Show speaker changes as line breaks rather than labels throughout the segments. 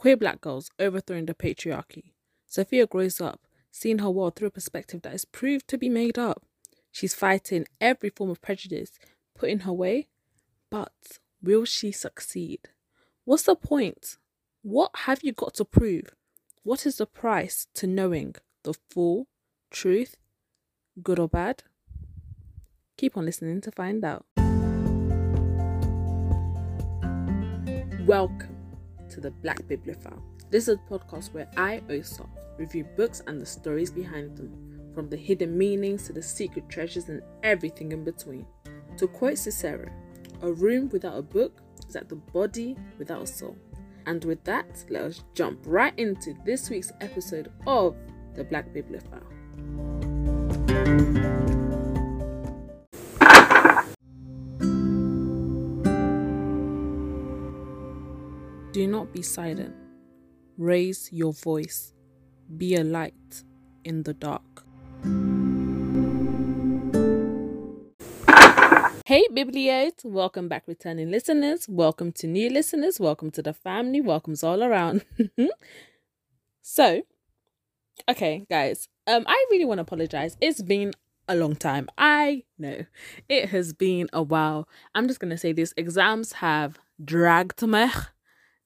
Queer black girls overthrowing the patriarchy. Sophia grows up, seeing her world through a perspective that is proved to be made up. She's fighting every form of prejudice put in her way, but will she succeed? What's the point? What have you got to prove? What is the price to knowing the full truth, good or bad? Keep on listening to find out. Welcome to the Black Bibliophile. This is a podcast where I, Osa, review books and the stories behind them, from the hidden meanings to the secret treasures and everything in between. To quote Cicero, a room without a book is like the body without a soul. And with that, let us jump right into this week's episode of the Black Bibliophile. Do not be silent. Raise your voice. Be a light in the dark. Hey, Biblios! Welcome back, returning listeners. Welcome to new listeners. Welcome to the family. Welcomes all around. so, okay, guys, um, I really want to apologize. It's been a long time. I know it has been a while. I'm just gonna say this: exams have dragged me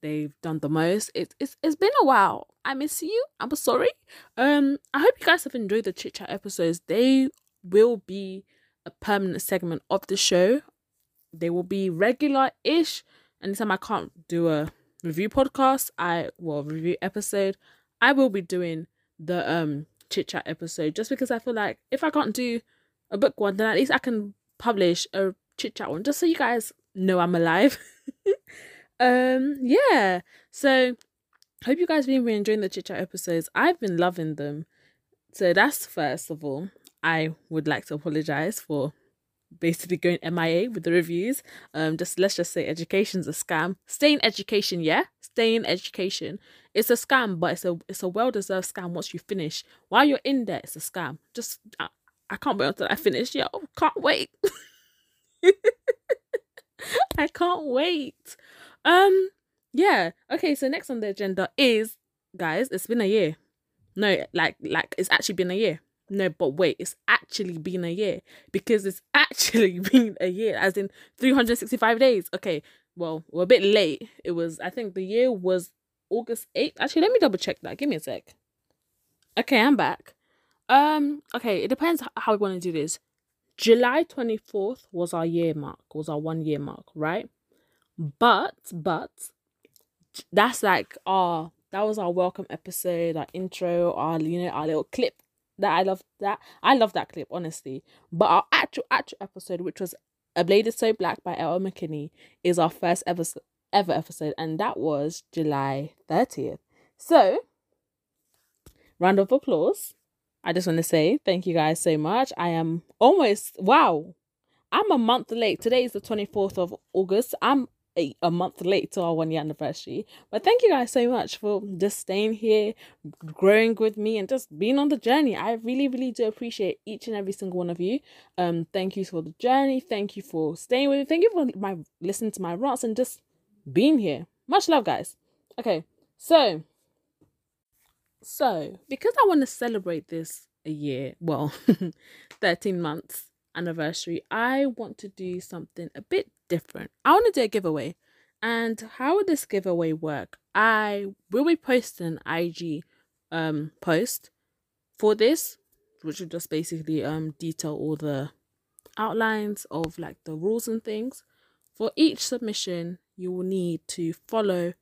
they've done the most. It's it's it's been a while. I miss you. I'm sorry. Um, I hope you guys have enjoyed the chit chat episodes. They will be a permanent segment of the show. They will be regular ish. Anytime I can't do a review podcast, I will review episode. I will be doing the um chit chat episode just because I feel like if I can't do a book one, then at least I can publish a chit chat one just so you guys know I'm alive. um yeah. So hope you guys been really enjoying the chit chat episodes. I've been loving them. So that's first of all i would like to apologize for basically going mia with the reviews. Um just let's just say education's a scam. Stay in education yeah? Stay in education. It's a scam but it's a it's a well-deserved scam once you finish. While you're in there it's a scam. Just i, I can't wait until i finish yeah can't wait. I can't wait um, yeah. Okay, so next on the agenda is guys, it's been a year. No, like like it's actually been a year. No, but wait, it's actually been a year because it's actually been a year, as in 365 days. Okay, well, we're a bit late. It was, I think the year was August 8th. Actually, let me double check that. Give me a sec. Okay, I'm back. Um, okay, it depends how we want to do this. July 24th was our year mark, was our one year mark, right? But but that's like our that was our welcome episode, our intro, our you know our little clip that I love that I love that clip honestly. But our actual actual episode, which was A Blade is So Black by L.L. McKinney, is our first ever ever episode, and that was July thirtieth. So, round of applause. I just want to say thank you guys so much. I am almost wow. I'm a month late. Today is the 24th of August. I'm a, a month late to our one year anniversary. But thank you guys so much for just staying here, growing with me, and just being on the journey. I really, really do appreciate each and every single one of you. Um, thank you for the journey. Thank you for staying with me. Thank you for my listening to my rants and just being here. Much love, guys. Okay, so so because I want to celebrate this a year, well, 13 months anniversary, I want to do something a bit different. I want to do a giveaway. And how would this giveaway work? I will be posting an IG um post for this, which will just basically um detail all the outlines of like the rules and things. For each submission, you will need to follow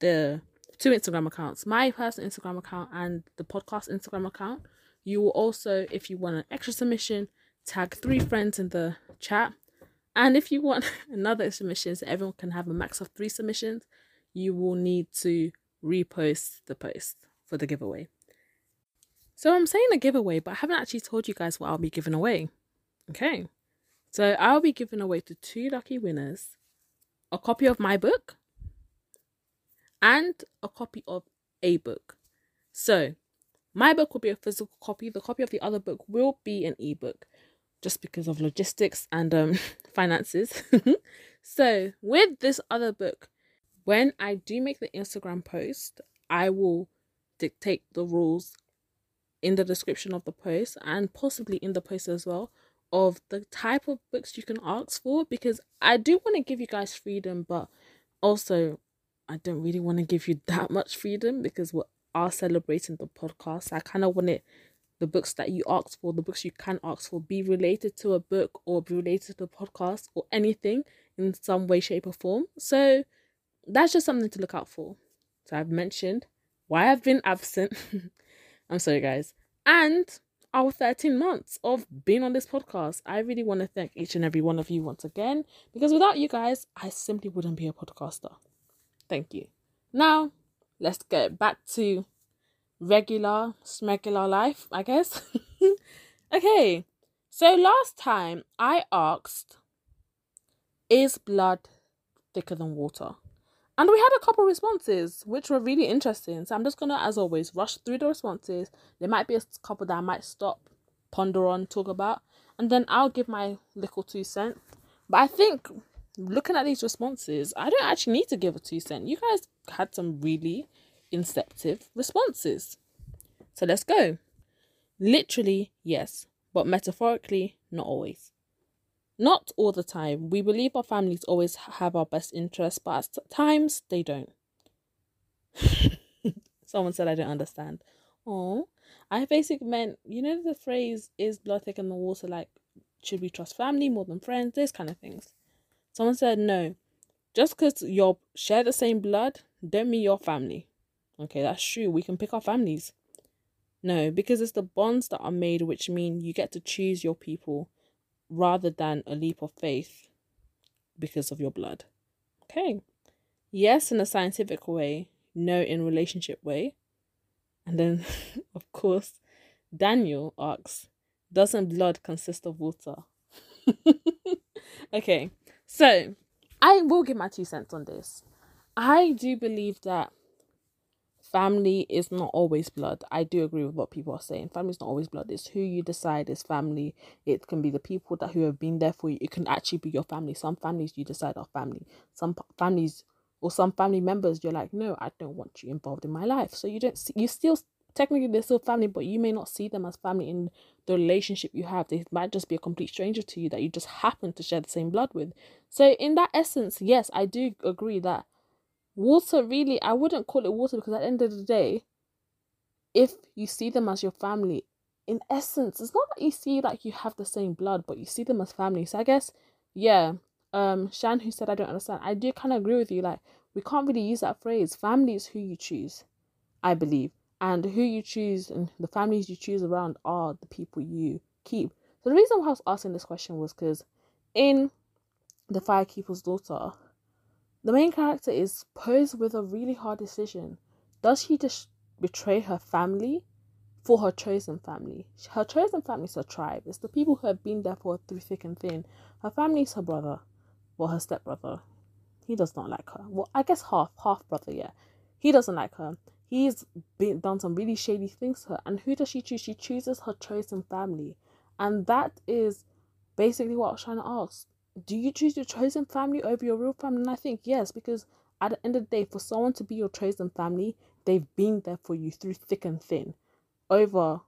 the two Instagram accounts, my personal Instagram account and the podcast Instagram account. You will also, if you want an extra submission, tag three friends in the chat. And if you want another submission so everyone can have a max of three submissions, you will need to repost the post for the giveaway. So I'm saying a giveaway, but I haven't actually told you guys what I'll be giving away. Okay. So I'll be giving away to two lucky winners a copy of my book and a copy of a book. So my book will be a physical copy. The copy of the other book will be an ebook just because of logistics and um, finances. so, with this other book, when I do make the Instagram post, I will dictate the rules in the description of the post and possibly in the post as well of the type of books you can ask for because I do want to give you guys freedom, but also I don't really want to give you that much freedom because we are celebrating the podcast. I kind of want it the books that you ask for, the books you can ask for, be related to a book or be related to a podcast or anything in some way, shape, or form. So that's just something to look out for. So I've mentioned why I've been absent. I'm sorry, guys. And our 13 months of being on this podcast. I really want to thank each and every one of you once again because without you guys, I simply wouldn't be a podcaster. Thank you. Now, let's get back to regular, smegular life, I guess. okay, so last time I asked, is blood thicker than water? And we had a couple responses which were really interesting. So I'm just gonna, as always, rush through the responses. There might be a couple that I might stop, ponder on, talk about, and then I'll give my little two cents. But I think looking at these responses, I don't actually need to give a two cent. You guys had some really inceptive responses. So let's go. Literally, yes, but metaphorically, not always. Not all the time. We believe our families always have our best interests, but at times they don't. Someone said I don't understand. Oh, I basically meant, you know, the phrase is blood thicker than water, like, should we trust family more than friends? Those kind of things. Someone said, no. Just because you share the same blood, don't mean your family. Okay, that's true. We can pick our families. No, because it's the bonds that are made which mean you get to choose your people rather than a leap of faith because of your blood. Okay. Yes, in a scientific way, no, in relationship way. And then, of course, Daniel asks, doesn't blood consist of water? okay, so I will give my two cents on this. I do believe that family is not always blood. I do agree with what people are saying. Family is not always blood. It's who you decide is family. It can be the people that who have been there for you. It can actually be your family. Some families you decide are family. Some families or some family members you're like, no, I don't want you involved in my life. So you don't see, you still technically they're still family, but you may not see them as family in the relationship you have. They might just be a complete stranger to you that you just happen to share the same blood with. So in that essence, yes, I do agree that water really i wouldn't call it water because at the end of the day if you see them as your family in essence it's not that you see like you have the same blood but you see them as family. So i guess yeah um shan who said i don't understand i do kind of agree with you like we can't really use that phrase. Family is who you choose i believe and who you choose and the families you choose around are the people you keep. So the reason why i was asking this question was because in the firekeeper's daughter the main character is posed with a really hard decision. Does she just betray her family for her chosen family? Her chosen family is her tribe. It's the people who have been there for her through thick and thin. Her family is her brother, well, her stepbrother. He does not like her. Well, I guess half, half brother, yeah. He doesn't like her. He's been done some really shady things to her. And who does she choose? She chooses her chosen family. And that is basically what I was trying to ask do you choose your chosen family over your real family? And I think yes, because at the end of the day, for someone to be your chosen family, they've been there for you through thick and thin. Over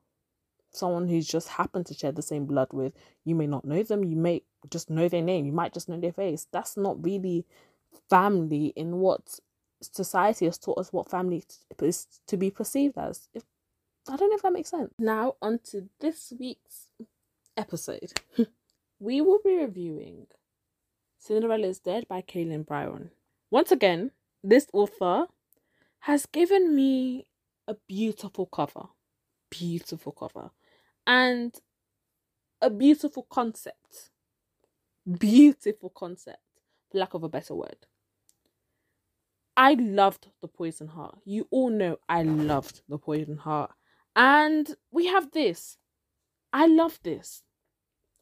someone who's just happened to share the same blood with, you may not know them, you may just know their name, you might just know their face. That's not really family in what society has taught us what family is to be perceived as. If I don't know if that makes sense. Now, on to this week's episode. we will be reviewing Cinderella is Dead by Kalynn Bayron. Once again, this author has given me a beautiful cover. Beautiful cover. And a beautiful concept. Beautiful concept, for lack of a better word. I loved The Poison Heart. You all know I loved The Poison Heart. And we have this. I love this.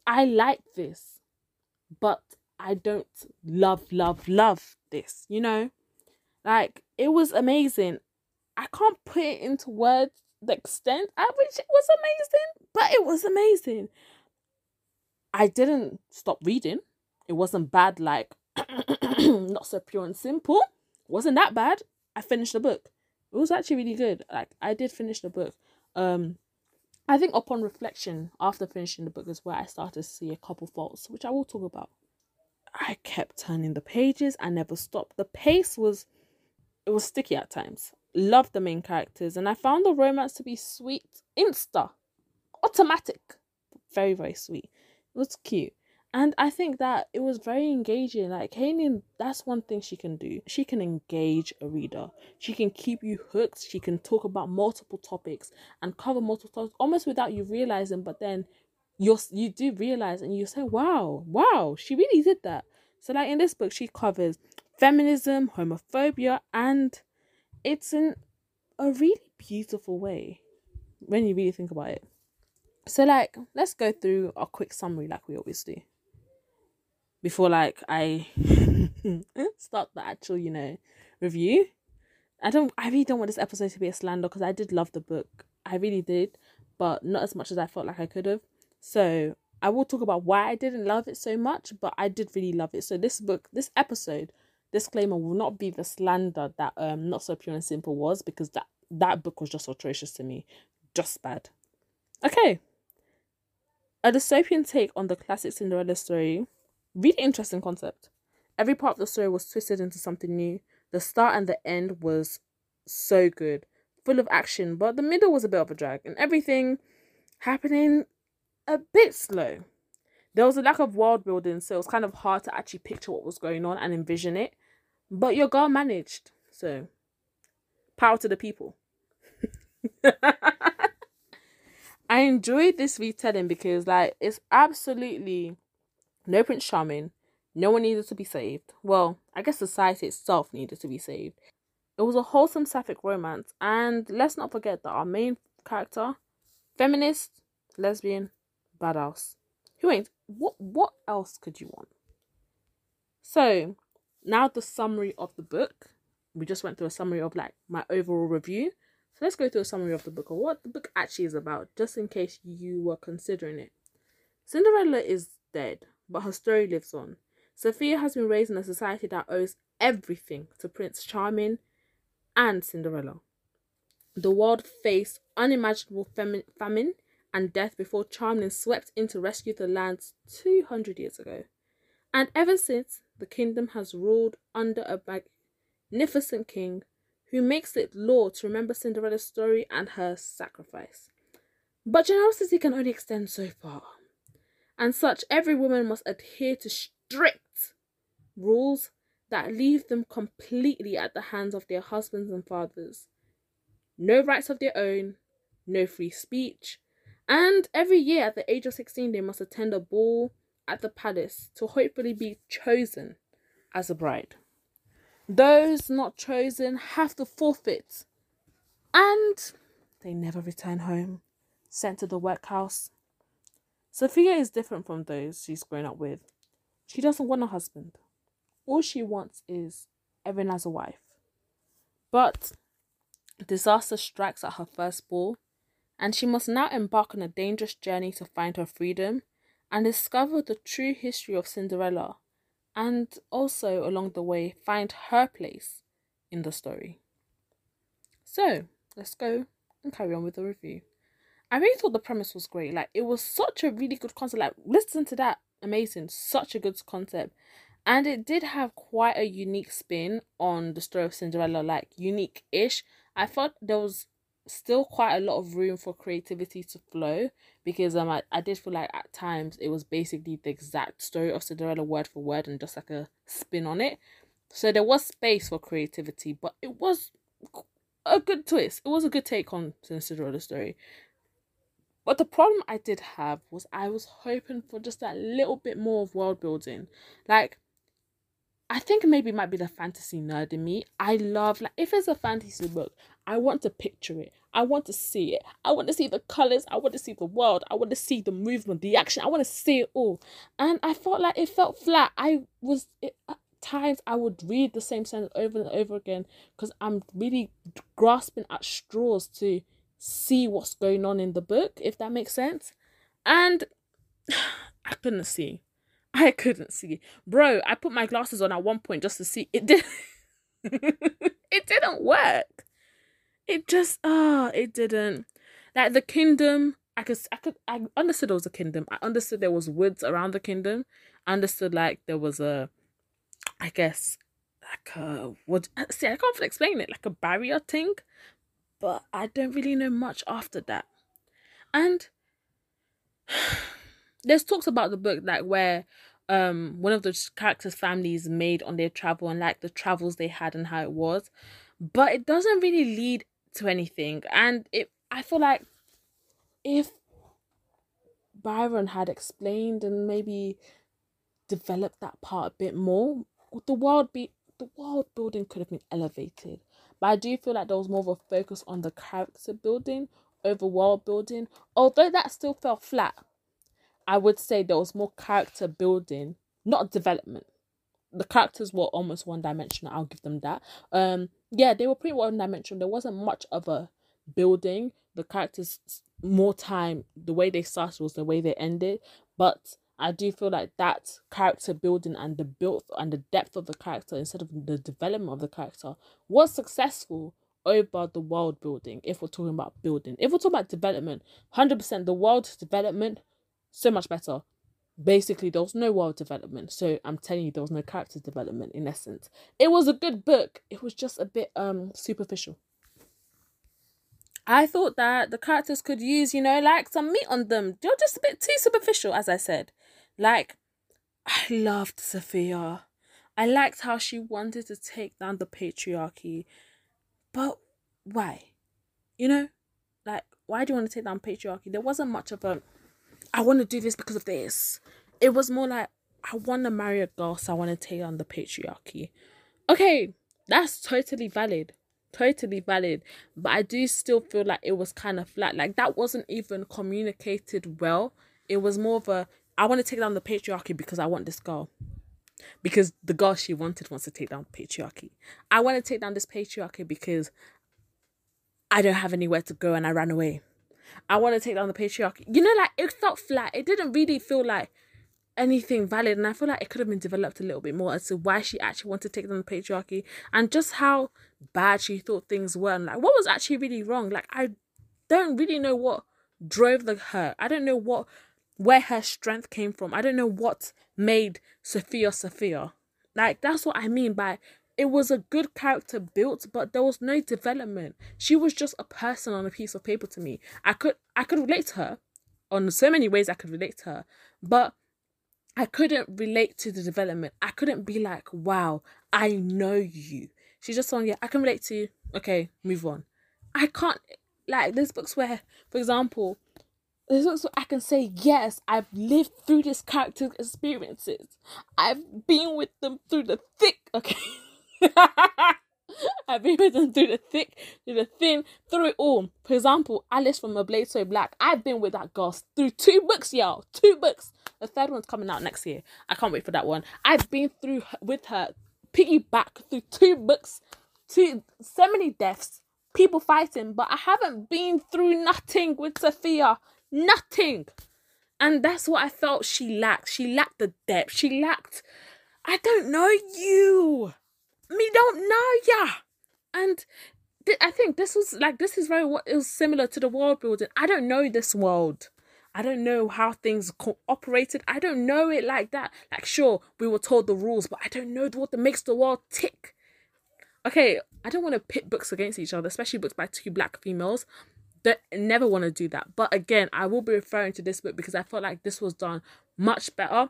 I like this, but I don't love, love, love this, you know? Like, it was amazing. I can't put it into words the extent at which it was amazing, but it was amazing. I didn't stop reading. It wasn't bad, like, not so pure and simple. wasn't that bad. I finished the book. It was actually really good. Like I did finish the book. Um I think upon reflection after finishing the book is where I started to see a couple faults, which I will talk about. I kept turning the pages, I never stopped. The pace was it was sticky at times. Loved the main characters, and I found the romance to be sweet, insta, automatic, very very sweet. It was cute. And I think that it was very engaging. Like Kanan, that's one thing she can do. She can engage a reader. She can keep you hooked. She can talk about multiple topics and cover multiple topics almost without you realizing. But then you're you do realize and you say, Wow, wow, she really did that. So like in this book, she covers feminism, homophobia, and it's in a really beautiful way when you really think about it. So like let's go through a quick summary like we always do before like I start the actual, you know, review. I don't I really don't want this episode to be a slander because I did love the book. I really did, but not as much as I felt like I could have. So I will talk about why I didn't love it so much, but I did really love it. So this book, this episode, disclaimer will not be the slander that um not so pure and simple was because that that book was just atrocious to me. Just bad. Okay. A dystopian take on the classic Cinderella story really interesting concept. Every part of the story was twisted into something new. The start and the end was so good, full of action, but the middle was a bit of a drag, and everything happening a bit slow. There was a lack of world building, so it was kind of hard to actually picture what was going on and envision it. But your girl managed, so power to the people. I enjoyed this retelling because like it's absolutely no Prince Charming. No one needed to be saved. Well, I guess society itself needed to be saved. It was a wholesome sapphic romance, and let's not forget that our main character, feminist, lesbian, badass. Who ain't? What? What else could you want? So, now the summary of the book. We just went through a summary of like my overall review. So let's go through a summary of the book or what the book actually is about, just in case you were considering it. Cinderella is dead but her story lives on. Sophia has been raised in a society that owes everything to Prince Charming and Cinderella. The world faced unimaginable fam- famine and death before Charming swept in to rescue the lands 200 years ago. And ever since, the kingdom has ruled under a magnificent king who makes it law to remember Cinderella's story and her sacrifice. But generosity can only extend so far and such every woman must adhere to strict rules that leave them completely at the hands of their husbands and fathers. No rights of their own, no free speech, and every year at the age of 16 they must attend a ball at the palace to hopefully be chosen as a bride. Those not chosen have to forfeit, and they never return home, sent to the workhouse Sophia is different from those she's grown up with. She doesn't want a husband. All she wants is Erin as a wife. But disaster strikes at her first ball, and she must now embark on a dangerous journey to find her freedom and discover the true history of Cinderella, and also along the way find her place in the story. So, let's go and carry on with the review. I really thought the premise was great. Like it was such a really good concept. Like listen to that, amazing, such a good concept. And it did have quite a unique spin on the story of Cinderella, like unique ish. I thought there was still quite a lot of room for creativity to flow because um I, I did feel like at times it was basically the exact story of Cinderella word for word and just like a spin on it. So there was space for creativity, but it was a good twist. It was a good take on Cinderella story. But the problem I did have was I was hoping for just that little bit more of world building. Like, I think maybe it might be the fantasy nerd in me. I love, like, if it's a fantasy book, I want to picture it. I want to see it. I want to see the colors. I want to see the world. I want to see the movement, the action. I want to see it all. And I felt like it felt flat. I was, it, at times, I would read the same sentence over and over again because I'm really grasping at straws to see what's going on in the book, if that makes sense. And I couldn't see. I couldn't see. Bro, I put my glasses on at one point just to see. It did it didn't work. It just ah, oh, it didn't. Like the kingdom, I could I could I understood it was a kingdom. I understood there was woods around the kingdom. I understood like there was a I guess like a what see I can't explain it, like a barrier thing. But I don't really know much after that. And there's talks about the book like where um one of the characters' families made on their travel and like the travels they had and how it was. But it doesn't really lead to anything. And it I feel like if Bayron had explained and maybe developed that part a bit more, the world be the world building could have been elevated. But I do feel like there was more of a focus on the character building over world building. Although that still fell flat, I would say there was more character building, not development. The characters were almost one dimensional, I'll give them that. Um yeah, they were pretty one dimensional. There wasn't much of a building. The characters more time, the way they started was the way they ended. But I do feel like that character building and the build and the depth of the character instead of the development of the character was successful over the world building if we're talking about building. If we're talking about development, 100% the world development, so much better. Basically, there was no world development. So I'm telling you, there was no character development in essence. It was a good book. It was just a bit um superficial. I thought that the characters could use, you know, like some meat on them. They're just a bit too superficial, as I said. Like, I loved Sophia. I liked how she wanted to take down the patriarchy. But why? You know? Like, why do you want to take down patriarchy? There wasn't much of a, I want to do this because of this. It was more like, I want to marry a girl, so I want to take down the patriarchy. Okay, that's totally valid. Totally valid. But i do still feel like it was kind of flat. Like that wasn't even communicated well. It was more of a i want to take down the patriarchy because i want this girl. Because the girl she wanted wants to take down patriarchy. I want to take down this patriarchy because i don't have anywhere to go and i ran away i want to take down the patriarchy. You know like it felt flat. It didn't really feel like anything valid and i feel like it could have been developed a little bit more as to why she actually wanted to take down the patriarchy and just how bad she thought things were and like what was actually really wrong? Like i don't really know what drove the her. I don't know what where her strength came from. I don't know what made sophia sophia. Like that's what i mean by it was a good character built but there was no development she was just a person on a piece of paper to me i could i could relate to her on so many ways i could relate to her but I couldn't relate to the development. I couldn't be like, wow, I know you. She's just saying, yeah, I can relate to you. Okay, move on. I can't, like, there's books where, for example, there's books where I can say, yes, I've lived through this character's experiences. I've been with them through the thick, okay? I've been with them through the thick, through the thin, through it all. For example, Alice from A Blade So Black. I've been with that girl through two books, y'all. Two books. The third one's coming out next year. I can't wait for that one. I've been through with her, piggyback through two books, two so many deaths, people fighting, but I haven't been through nothing with Sophia. Nothing. And that's what I felt she lacked. She lacked the depth. She lacked I don't know you. Me don't know ya. And th- I think this was like this is very what it was similar to the world building. I don't know this world. I don't know how things co- operated. I don't know it like that. Like, sure, we were told the rules, but I don't know what that makes the world tick. Okay, I don't want to pit books against each other, especially books by two black females. That never want to do that. But again, I will be referring to this book because I felt like this was done much better.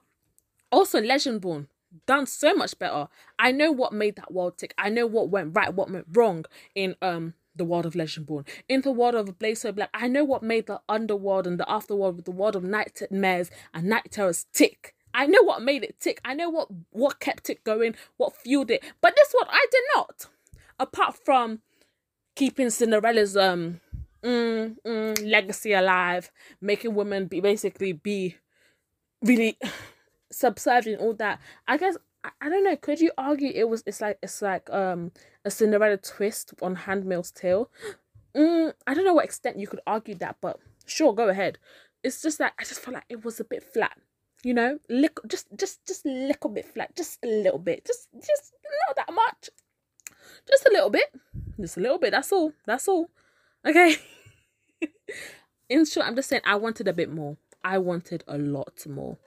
Also, Legendborn done so much better. I know what made that world tick. I know what went right, what went wrong in um the world of Legendborn, in the world of Blade So Black. I know what made the underworld and the afterworld with the world of nightmares and night terrors tick. I know what made it tick. I know what what kept it going, what fueled it. But this one I did not. Apart from keeping Cinderella's um mm, mm, legacy alive, making women be basically be really subservient, all that. I guess I, don't know. Could you argue it was? It's like it's like um a Cinderella twist on Handmaid's Tale. Mm, I don't know what extent you could argue that, but sure, go ahead. It's just that I just felt like it was a bit flat. You know, little, just just just a little bit flat, just a little bit, just just not that much. Just a little bit. Just a little bit. That's all. That's all. Okay. In short, I'm just saying I wanted a bit more. I wanted a lot more.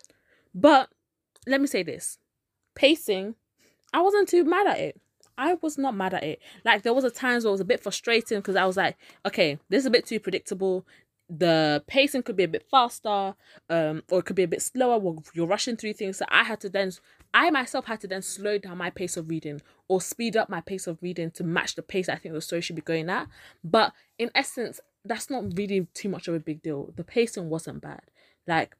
But let me say this pacing, I wasn't too mad at it. I was not mad at it. Like there was a times where it was a bit frustrating because I was like, okay, this is a bit too predictable. The pacing could be a bit faster, um, or it could be a bit slower. Well, you're rushing through things. So I had to then, I myself had to then slow down my pace of reading or speed up my pace of reading to match the pace I think the story should be going at. But in essence, that's not really too much of a big deal. The pacing wasn't bad. Like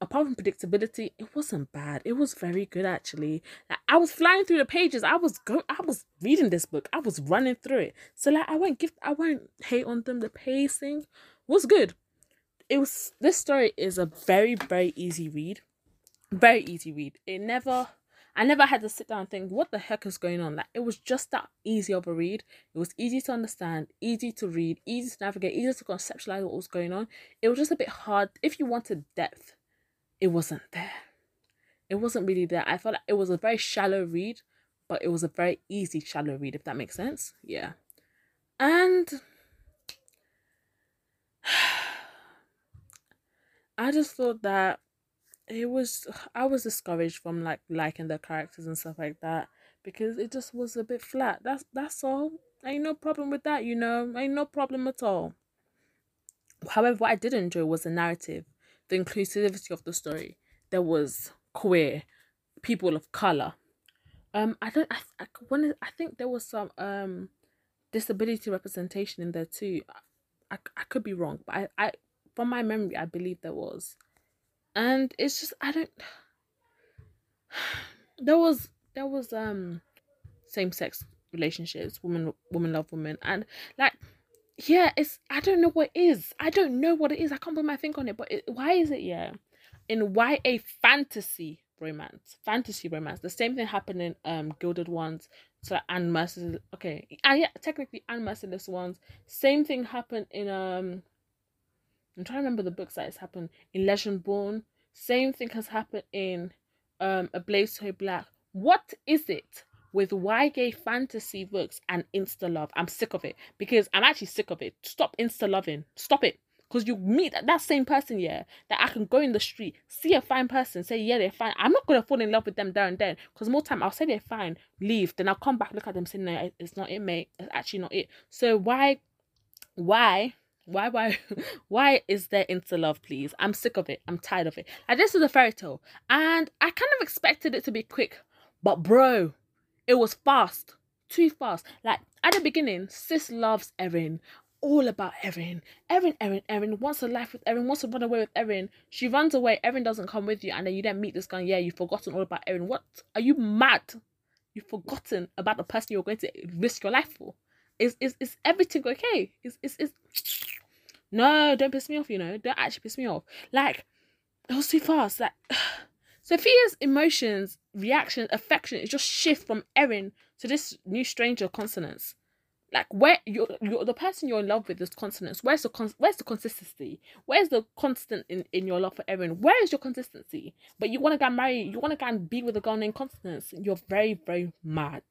apart from predictability, it wasn't bad. It was very good actually. Like, I was flying through the pages. I was going. I was reading this book. I was running through it. So like, I won't give. I won't hate on them. The pacing was good. It was. This story is a very very easy read. Very easy read. It never. I never had to sit down and think, what the heck is going on? Like, it was just that easy of a read. It was easy to understand, easy to read, easy to navigate, easy to conceptualize what was going on. It was just a bit hard. If you wanted depth, it wasn't there. It wasn't really there. I felt like it was a very shallow read, but it was a very easy shallow read, if that makes sense. Yeah. And I just thought that it was I was discouraged from like liking the characters and stuff like that because it just was a bit flat. That's that's all. Ain't no problem with that, you know. Ain't no problem at all. However, what I did enjoy was the narrative the inclusivity of the story. There was queer, people of color. Um, I don't. I I, when, I think there was some um disability representation in there too. I, I, I could be wrong, but I, I from my memory, I believe there was, and it's just I don't. There was there was um same sex relationships, woman woman love woman, and like yeah, it's I don't know what it is. I don't know what it is. I can't put my finger on it. But it, why is it? Yeah, in YA fantasy romance, fantasy romance. The same thing happened in um Gilded Ones. So and Merciless. Okay, ah, yeah, technically and Merciless Ones. Same thing happened in um. I'm trying to remember the books that has happened in Legendborn. Same thing has happened in um A Blade So Black. What is it with why gay fantasy books and insta love. I'm sick of it because I'm actually sick of it. Stop insta loving. Stop it. Because you meet that same person, yeah, that I can go in the street, see a fine person, say, yeah, they're fine. I'm not going to fall in love with them there and then. Because more time, I'll say they're fine, leave. Then I'll come back, look at them, say, no, it's not it, mate. It's actually not it. So why, why, why, why, why is there insta love, please? I'm sick of it. I'm tired of it. Like, this is a fairy tale. And I kind of expected it to be quick. But, bro, it was fast, too fast. Like at the beginning, sis loves Erin, all about Erin. Erin, Erin, Erin wants a life with Erin, wants to run away with Erin. She runs away, Erin doesn't come with you, and then you then meet this guy. Yeah, you've forgotten all about Erin. What are you mad? You've forgotten about the person you're going to risk your life for. Is is is everything okay? Is is is no, don't piss me off, you know. Don't actually piss me off. Like, it was too fast. Like Sophia's emotions, reaction, affection is just shift from Erin to this new stranger Constance. Like where you're, you're the person you're in love with is Constance. Where's the con- where's the consistency? Where's the constant in, in your love for Erin? Where is your consistency? But you want to get married, you want to go and be with a girl named Constance. You're very very mad.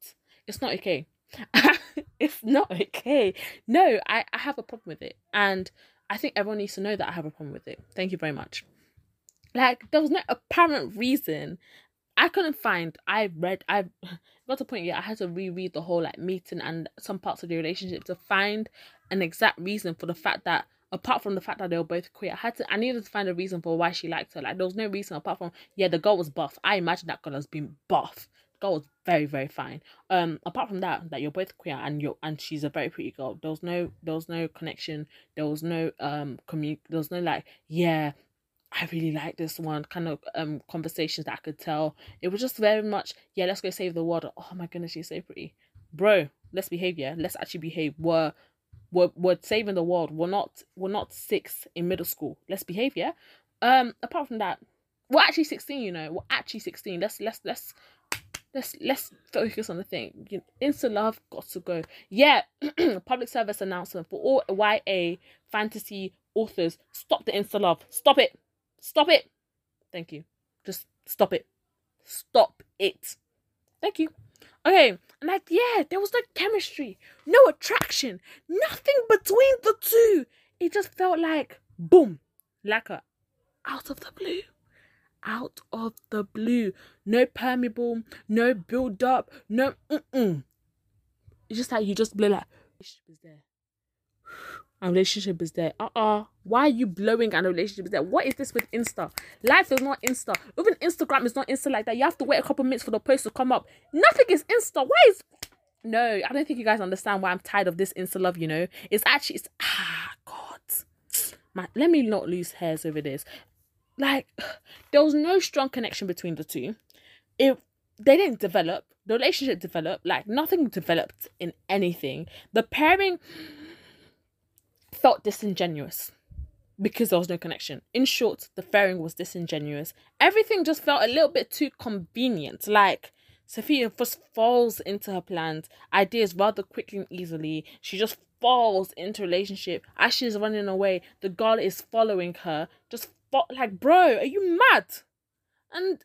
It's not okay. it's not okay. No, I, I have a problem with it. And I think everyone needs to know that I have a problem with it. Thank you very much. Like there was no apparent reason. I couldn't find. I read. I got to point. Yeah, I had to reread the whole like meeting and some parts of the relationship to find an exact reason for the fact that apart from the fact that they were both queer, I had to I needed to find a reason for why she liked her. Like there was no reason apart from yeah, the girl was buff. I imagine that girl has been buff. The girl was very, very fine. Um apart from that, that you're both queer and you're and she's a very pretty girl. There was no there was no connection. There was no um commu there was no like, yeah, I really like this one kind of um conversations that I could tell. It was just very much, yeah, let's go save the world. Oh my goodness, she's so pretty. Bro, let's behave, yeah. Let's actually behave. We're we're we're saving the world. We're not we're not six in middle school. Let's behave, yeah. Um, apart from that, we're actually 16, you know. We're actually 16. Let's let's let's let's let's focus on the thing. Insta love got to go. Yeah, public service announcement for all YA fantasy authors. Stop the Insta love. Stop it. Stop it. Thank you. Just stop it. Stop it. Thank you. Okay, and like yeah, there was no chemistry, no attraction, nothing between the two. It just felt like boom, like a out of the blue. Out of the blue. No permeable, no build up, no mm-mm. It's just like you just blew like is there. A relationship is there. Uh-uh. Why are you blowing and a relationship is there? What is this with Insta? Life is not Insta. Even Instagram is not Insta like that. You have to wait a couple minutes for the post to come up. Nothing is Insta. Why is no, I don't think you guys understand why I'm tired of this Insta love, you know. It's actually it's ah God. My let me not lose hairs over this. Like there was no strong connection between the two. If they didn't develop, the relationship developed, like nothing developed in anything. The pairing felt disingenuous because there was no connection. In short, the pairing was disingenuous. Everything just felt a little bit too convenient. Like Sophia just falls into her plans, ideas rather quickly and easily. She just falls into relationship as she's running away. The girl is following her. Just fo- like, bro, are you mad? And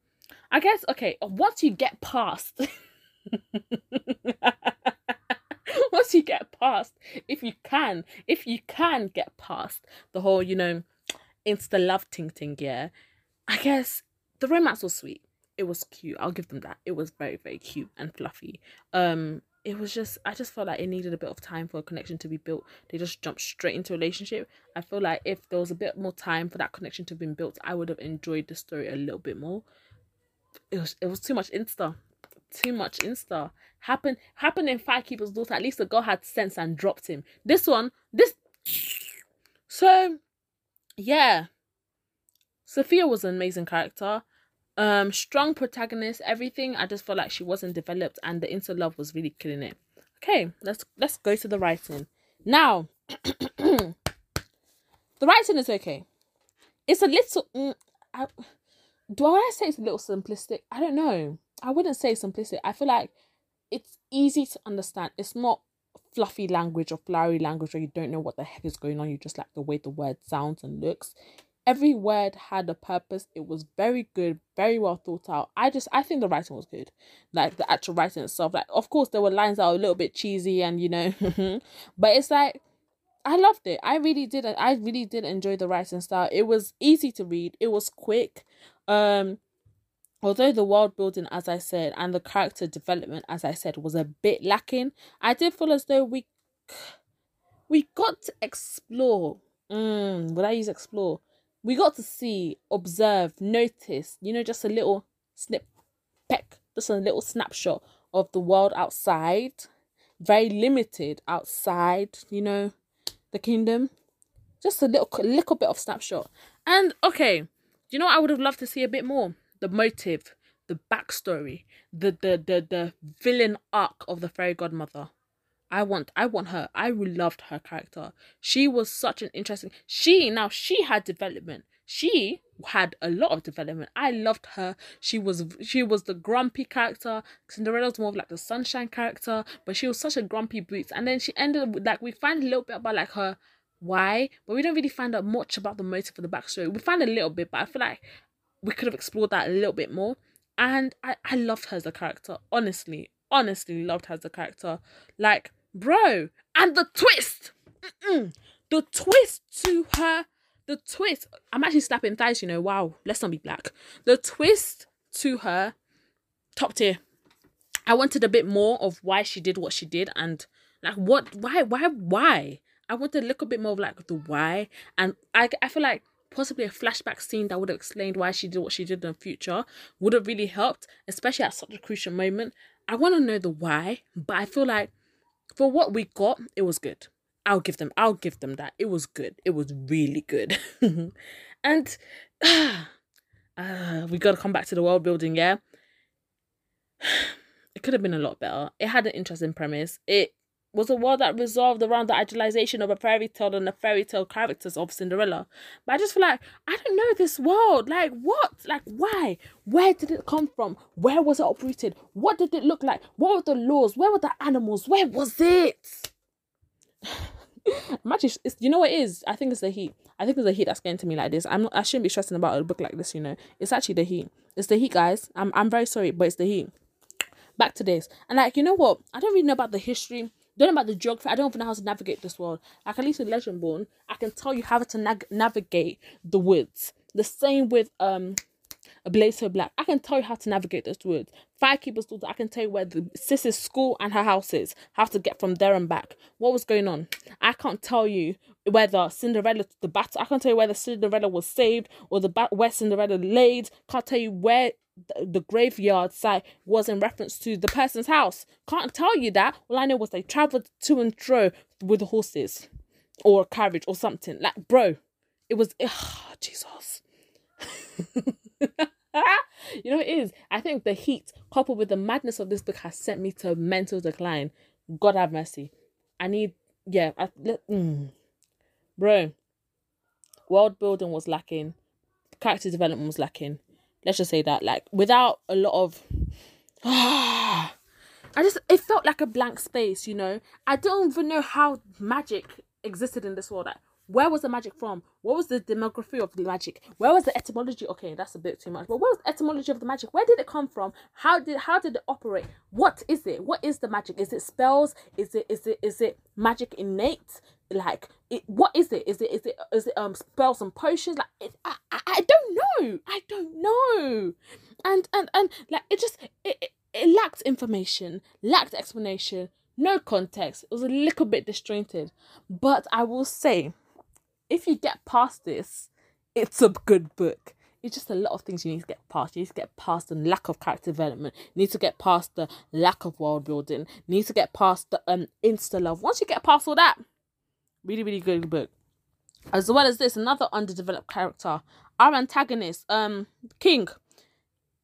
I guess okay, once you get past once you get past, if you can, if you can get past the whole, you know, insta love ting ting, yeah, I guess the romance was sweet. It was cute. I'll give them that. It was very, very cute and fluffy. Um, it was just I just felt like it needed a bit of time for a connection to be built. They just jumped straight into a relationship. I feel like if there was a bit more time for that connection to have been built, I would have enjoyed the story a little bit more. It was it was too much insta too much insta. Happened happened in Firekeeper's daughter. At least the girl had sense and dropped him. This one, this so yeah. Sophia was an amazing character. Um, strong protagonist, everything. I just felt like she wasn't developed and the inter love was really killing it. Okay, let's let's go to the writing. Now the writing is okay. It's a little mm, I, do I say it's a little simplistic? I don't know. I wouldn't say simplistic. I feel like it's easy to understand. It's not fluffy language or flowery language where you don't know what the heck is going on. You just like the way the word sounds and looks. Every word had a purpose. It was very good, very well thought out. I just I think the writing was good. Like the actual writing itself. Like of course there were lines that were a little bit cheesy and you know but it's like I loved it. I really did. I really did enjoy the writing style. It was easy to read. It was quick. Um although the world building as i said and the character development as i said was a bit lacking i did feel as though we we got to explore. Mm, would i use explore? We got to see observe notice you know just a little snip peck just a little snapshot of the world outside very limited outside you know the kingdom. Just a little little bit of snapshot. And okay you know i would have loved to see a bit more the motive, the backstory, the the the the villain arc of the fairy godmother. I want I want her. I loved her character. She was such an interesting she now she had development. She had a lot of development. I loved her. She was she was the grumpy character. Cinderella was more of like the sunshine character, but she was such a grumpy boots. And then she ended with like we find a little bit about like her why, but we don't really find out much about the motive for the backstory. We find a little bit, but I feel like we could have explored that a little bit more. And I, I loved her as a character. Honestly, honestly loved her as a character. Like, bro, and the twist. Mm-mm. The twist to her, the twist. I'm actually slapping thighs, you know. Wow, let's not be black. The twist to her, top tier. I wanted a bit more of why she did what she did and like what why why why I wanted a little bit more of like the why and I I feel like possibly a flashback scene that would have explained why she did what she did in the future would have really helped, especially at such a crucial moment. I want to know the why, but I feel like for what we got, it was good. I'll give them. I'll give them that. It was good. It was really good. and uh, we got to come back to the world building. Yeah, it could have been a lot better. It had an interesting premise. It was a world that resolved around the idealization of a fairy tale and the fairy tale characters of Cinderella. But I just feel like I don't know this world. Like what? Like why? Where did it come from? Where was it uprooted? What did it look like? What were the laws? Where were the animals? Where was it? Imagine, it's, you know what it is? I think it's the heat. I think it's the heat that's getting to me like this. I'm not, I shouldn't be stressing about a book like this, you know. It's actually the heat. It's the heat, guys. I'm I'm very sorry, but it's the heat. back to this. And like, you know what? I don't really know about the history. Don't know about the geography. I don't even know how to navigate this world. Like at least in Legendborn, I can tell you how to nag- navigate the woods. The same with um a Blade So Black. I can tell you how to navigate those woods. Firekeeper's daughter, I can tell you where the sis's school and her house is, how to get from there and back. What was going on? I can't tell you whether Cinderella the battle. I can't tell you whether Cinderella was saved or the bat where Cinderella laid. Can't tell you where the, the graveyard site was in reference to the person's house. Can't tell you that. All I know was they traveled to and fro with the horses or a carriage or something. Like, bro, it was ugh, Jesus. you know it is. I think the heat coupled with the madness of this book has sent me to mental decline. God have mercy. I need yeah, I, mm. bro. World building was lacking. Character development was lacking. Let's just say that. Like without a lot of I just it felt like a blank space, you know. I don't even know how magic existed in this world. Like, where was the magic from? What was the demography of the magic? Where was the etymology? Okay, that's a bit too much. But where was the etymology of the magic? Where did it come from? How did how did it operate? What is it? What is the magic? Is it spells? Is it is it is it magic innate? Like it, what is it? Is it is it is it um spells and potions? Like it, I, I I don't know. I don't know. And and and like it just it, it, it lacked information, lacked explanation, no context. It was a little bit disjointed. But I will say if you get past this, it's a good book. It's just a lot of things you need to get past. You need to get past the lack of character development. You need to get past the lack of world building. You need to get past the um insta love. Once you get past all that, really, really good book. As well as this, another underdeveloped character. Our antagonist, um, King,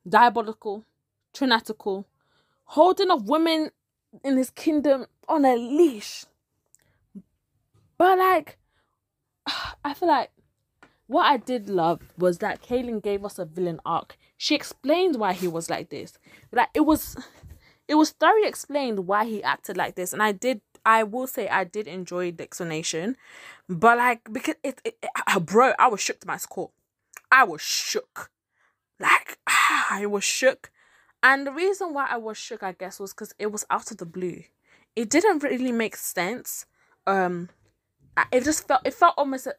diabolical, trinatical, holding of women in his kingdom on a leash. But like I feel like what I did love was that Kalynn gave us a villain arc. She explained why he was like this. Like it was it was thoroughly explained why he acted like this. And I did I will say I did enjoy the explanation. But like because it, it, it bro, I was shook to my core. I was shook. Like I was shook. And the reason why I was shook, I guess, was because it was out of the blue. It didn't really make sense. Um it just felt it felt almost a,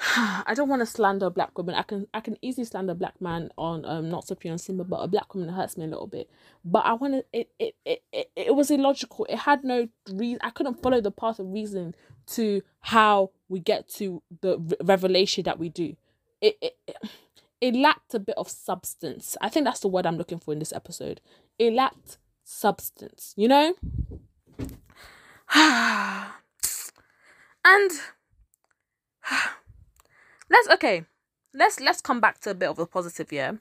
I don't want to slander a black women. I can I can easily slander a black man on um not so pure and simple, but a black woman hurts me a little bit. But I want to it it, it it it was illogical. It had no reason. I couldn't follow the path of reason to how we get to the revelation that we do. It it it, it lacked a bit of substance. I think that's the word I'm looking for in this episode. It lacked substance. You know. And let's okay. Let's let's come back to a bit of a positive here.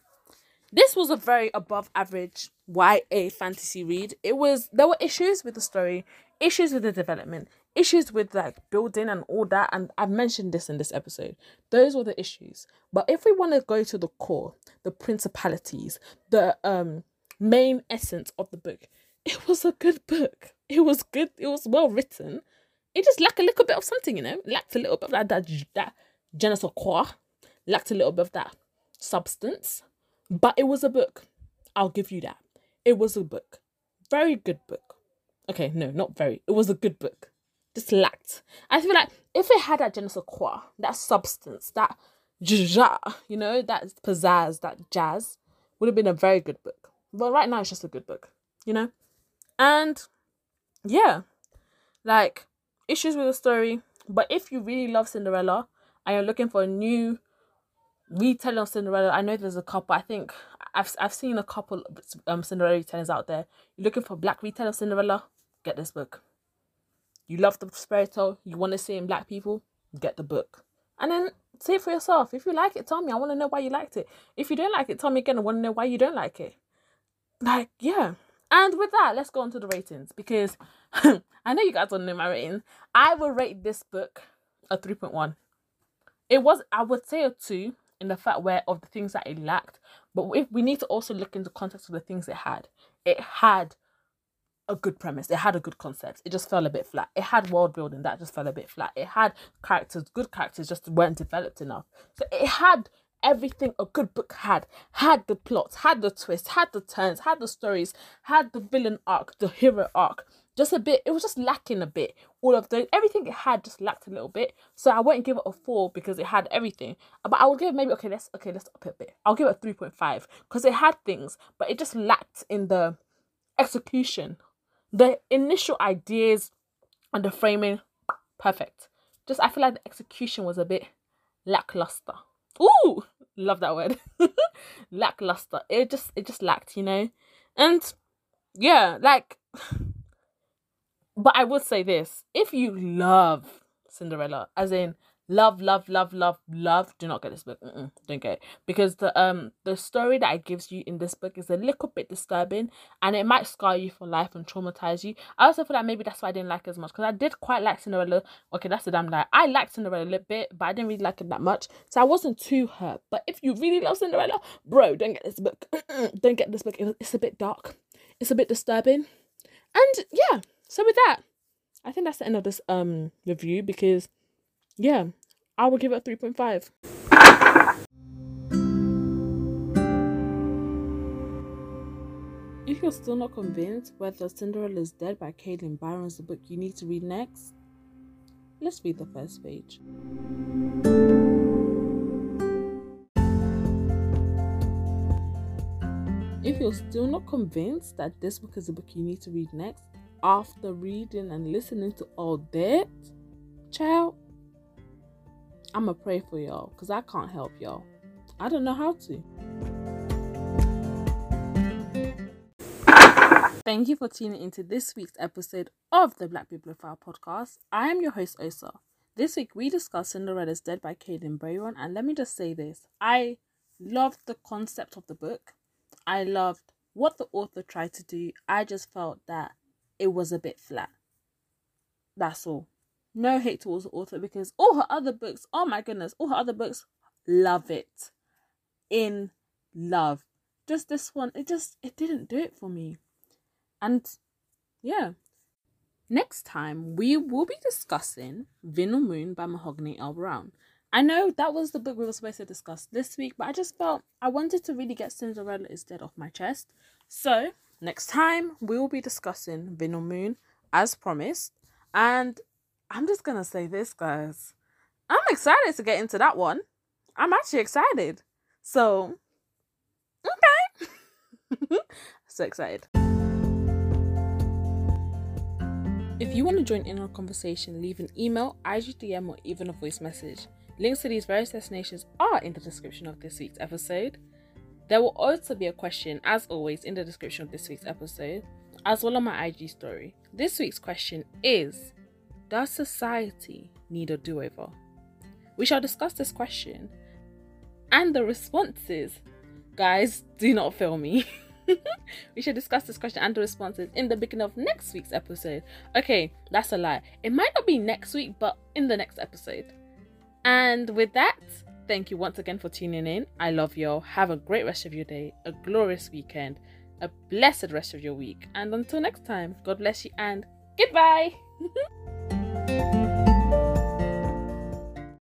This was a very above average YA fantasy read. It was there were issues with the story, issues with the development, issues with like building and all that, and I've mentioned this in this episode. Those were the issues. But if we want to go to the core, the principalities, the um main essence of the book, it was a good book. It was good. It was well written it just lacked a little bit of something, you know, lacked a little bit of that that, that je quoi, lacked a little bit of that substance. But it was a book. I'll give you that. It was a book. Very good book. Okay, no, not very. It was a good book. Just lacked. I feel like if it had that ne sais quoi, that substance, that ja, you know, that pizzazz, that jazz, would have been a very good book. But right now, it's just a good book, you know? And yeah, like issues with the story. But if you really love Cinderella and you're looking for a new retelling of Cinderella, I know there's a couple. I think I've I've seen a couple um Cinderella retellings out there. You're looking for black retell of Cinderella, get this book. You love the tale, you want to see in black people, get the book. And then see it for yourself. If you like it, tell me. I want to know why you liked it. If you don't like it, tell me again. I want to know why you don't like it. Like, yeah. And with that, let's go on to the ratings because I know you guys don't know my ratings. I will rate this book a 3.1. It was, I would say, a 2 in the fact where of the things that it lacked. But if we need to also look into context of the things it had. It had a good premise. It had a good concept. It just fell a bit flat. It had world building that just fell a bit flat. It had characters, good characters, just weren't developed enough. So it had everything a good book had. Had the plot, had the twist, had the turns, had the stories, had the villain arc, the hero arc. Just a bit, it was just lacking a bit. All of the everything it had just lacked a little bit. So I wouldn't give it a four because it had everything. But I would give maybe okay, let's okay, let's up it a bit. I'll give it a 3.5 because it had things, but it just lacked in the execution. The initial ideas and the framing, perfect. Just I feel like the execution was a bit lackluster. Ooh, love that word. lackluster. It just it just lacked, you know? And yeah, like but I would say this. If you love Cinderella, as in love, love, love, love, love, do not get this book. Mm-mm, don't get it because the um the story that it gives you in this book is a little bit disturbing, and it might scar you for life and traumatize you. I also feel like maybe that's why I didn't like it as much because I did quite like Cinderella. Okay, that's a damn lie. I liked Cinderella a little bit, but I didn't really like it that much, so I wasn't too hurt. But if you really love Cinderella, bro, don't get this book. don't get this book. It's a bit dark. It's a bit disturbing, and yeah. So with that, I think that's the end of this um review because yeah, I will give it 3.5. If you're still not convinced whether Cinderella is Dead by Kalynn Bayron is the book you need to read next, let's read the first page. If you're still not convinced that this book is the book you need to read next, after reading and listening to all that, child, I'ma pray for y'all because I can't help y'all. I don't know how to. Thank you for tuning into this week's episode of the Black Bibliophile podcast. I am your host, Osa. This week we discussed Cinderella's Dead by Kalynn Bayron, and let me just say this I loved the concept of the book, I loved what the author tried to do. I just felt that it was a bit flat. That's all no hate towards the author because all her other books, oh my goodness, all her other books, love it. In love. Just this one, it just it didn't do it for me. And yeah. Next time we will be discussing Vinyl Moon by Mahogany L. Brown. I know that was the book we were supposed to discuss this week, but I just felt I wanted to really get Cinderella is Dead off my chest. So next time we will be discussing Vinyl Moon as promised. And I'm just gonna say this, guys. I'm excited to get into that one. I'm actually excited. So, okay. so excited. If you want to join in our conversation, leave an email, IGDM, or even a voice message. Links to these various destinations are in the description of this week's episode. There will also be a question, as always, in the description of this week's episode, as well on my IG story. This week's question is does society need a do over? We shall discuss this question and the responses. Guys, do not fail me. we should discuss this question and the responses in the beginning of next week's episode. Okay, that's a lie. It might not be next week, but in the next episode. And with that, thank you once again for tuning in. I love y'all. Have a great rest of your day, a glorious weekend, a blessed rest of your week. And until next time, God bless you and goodbye.